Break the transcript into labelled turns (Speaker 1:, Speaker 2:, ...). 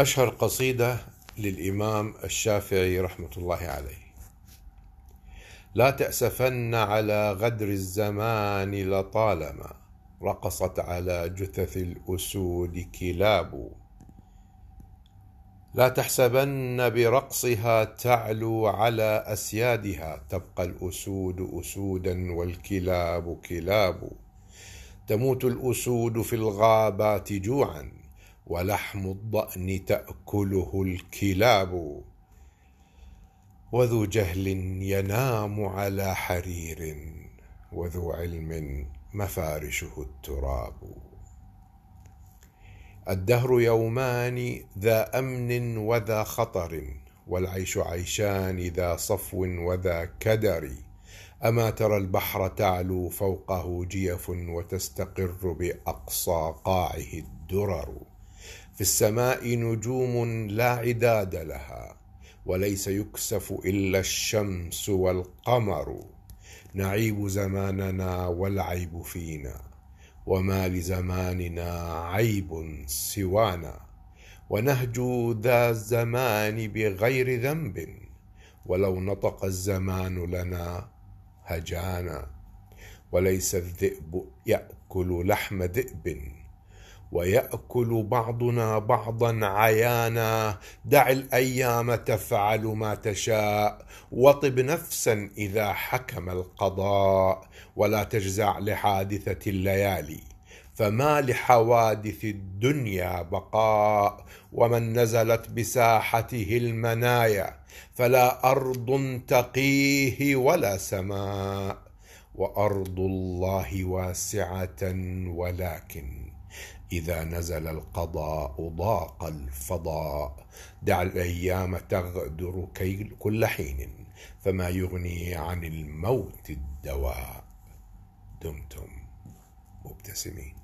Speaker 1: أشهر قصيدة للإمام الشافعي رحمة الله عليه. لا تأسفن على غدر الزمان لطالما رقصت على جثث الأسود كلاب. لا تحسبن برقصها تعلو على أسيادها تبقى الأسود أسودا والكلاب كلاب. تموت الأسود في الغابات جوعا ولحم الضأن تأكله الكلاب. وذو جهل ينام على حرير وذو علم مفارشه التراب. الدهر يومان ذا أمن وذا خطر والعيش عيشان ذا صفو وذا كدر. أما ترى البحر تعلو فوقه جيف وتستقر بأقصى قاعه الدرر. في السماء نجوم لا عداد لها وليس يكسف إلا الشمس والقمر. نعيب زماننا والعيب فينا وما لزماننا عيب سوانا. ونهجو ذا الزمان بغير ذنب ولو نطق الزمان لنا هجانا. وليس الذئب يأكل لحم ذئب. ويأكل بعضنا بعضا عيانا. دع الأيام تفعل ما تشاء وطب نفسا إذا حكم القضاء. ولا تجزع لحادثة الليالي فما لحوادث الدنيا بقاء. ومن نزلت بساحته المنايا فلا أرض تقيه ولا سماء. وأرض الله واسعة ولكن إذا نزل القضاء ضاق الفضاء دع الأيام تغدر كل حين فما يغني عن الموت الدواء. دمتم مبتسمين.